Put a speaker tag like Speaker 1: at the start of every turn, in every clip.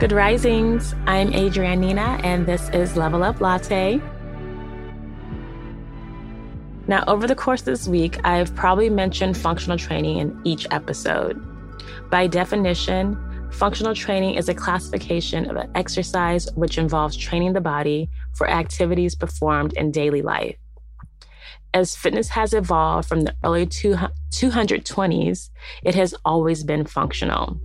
Speaker 1: Good risings. I'm Adrianne Nina, and this is Level Up Latte. Now, over the course of this week, I've probably mentioned functional training in each episode. By definition, functional training is a classification of an exercise which involves training the body for activities performed in daily life. As fitness has evolved from the early 220s, it has always been functional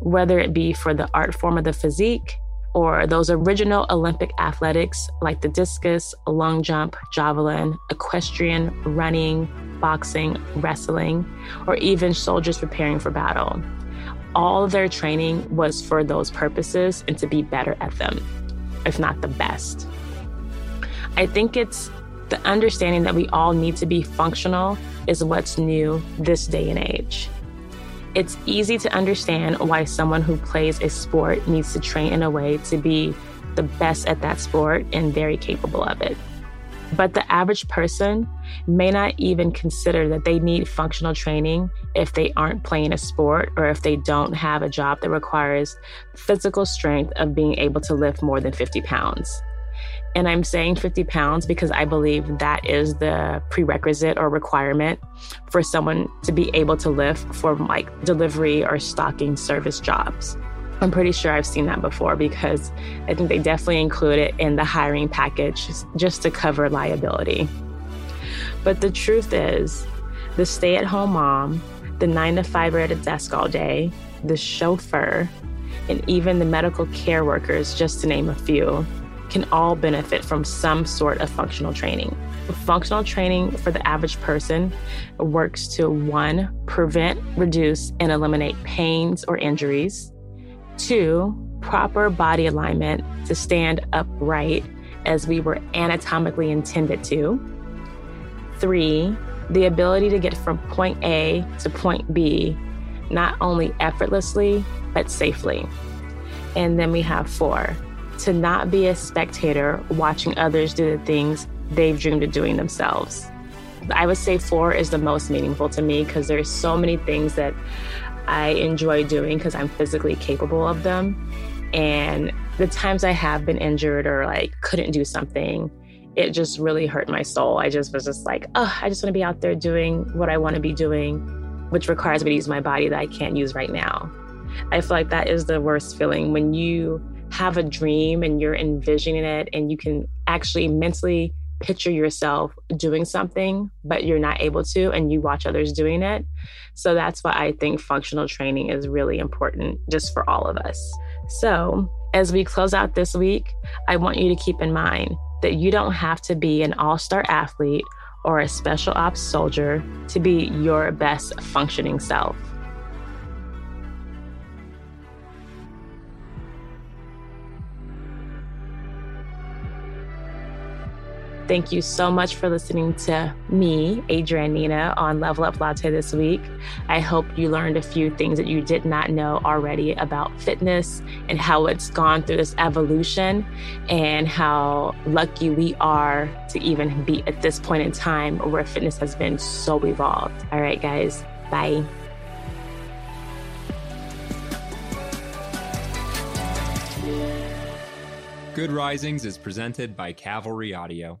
Speaker 1: whether it be for the art form of the physique or those original Olympic athletics like the discus, long jump, javelin, equestrian, running, boxing, wrestling, or even soldiers preparing for battle. All their training was for those purposes and to be better at them, if not the best. I think it's the understanding that we all need to be functional is what's new this day and age. It's easy to understand why someone who plays a sport needs to train in a way to be the best at that sport and very capable of it. But the average person may not even consider that they need functional training if they aren't playing a sport or if they don't have a job that requires physical strength of being able to lift more than 50 pounds. And I'm saying 50 pounds because I believe that is the prerequisite or requirement for someone to be able to lift for like delivery or stocking service jobs. I'm pretty sure I've seen that before because I think they definitely include it in the hiring package just to cover liability. But the truth is, the stay at home mom, the nine to five at a desk all day, the chauffeur, and even the medical care workers, just to name a few, can all benefit from some sort of functional training. Functional training for the average person works to one, prevent, reduce, and eliminate pains or injuries, two, proper body alignment to stand upright as we were anatomically intended to, three, the ability to get from point A to point B, not only effortlessly, but safely. And then we have four, to not be a spectator watching others do the things they've dreamed of doing themselves. I would say four is the most meaningful to me because there's so many things that I enjoy doing because I'm physically capable of them. And the times I have been injured or like couldn't do something, it just really hurt my soul. I just was just like, oh, I just want to be out there doing what I want to be doing, which requires me to use my body that I can't use right now. I feel like that is the worst feeling when you have a dream and you're envisioning it and you can actually mentally picture yourself doing something, but you're not able to, and you watch others doing it. So that's why I think functional training is really important just for all of us. So, as we close out this week, I want you to keep in mind that you don't have to be an all star athlete or a special ops soldier to be your best functioning self. Thank you so much for listening to me, Adrianne Nina, on Level Up Latte this week. I hope you learned a few things that you did not know already about fitness and how it's gone through this evolution and how lucky we are to even be at this point in time where fitness has been so evolved. All right, guys, bye.
Speaker 2: Good Risings is presented by Cavalry Audio.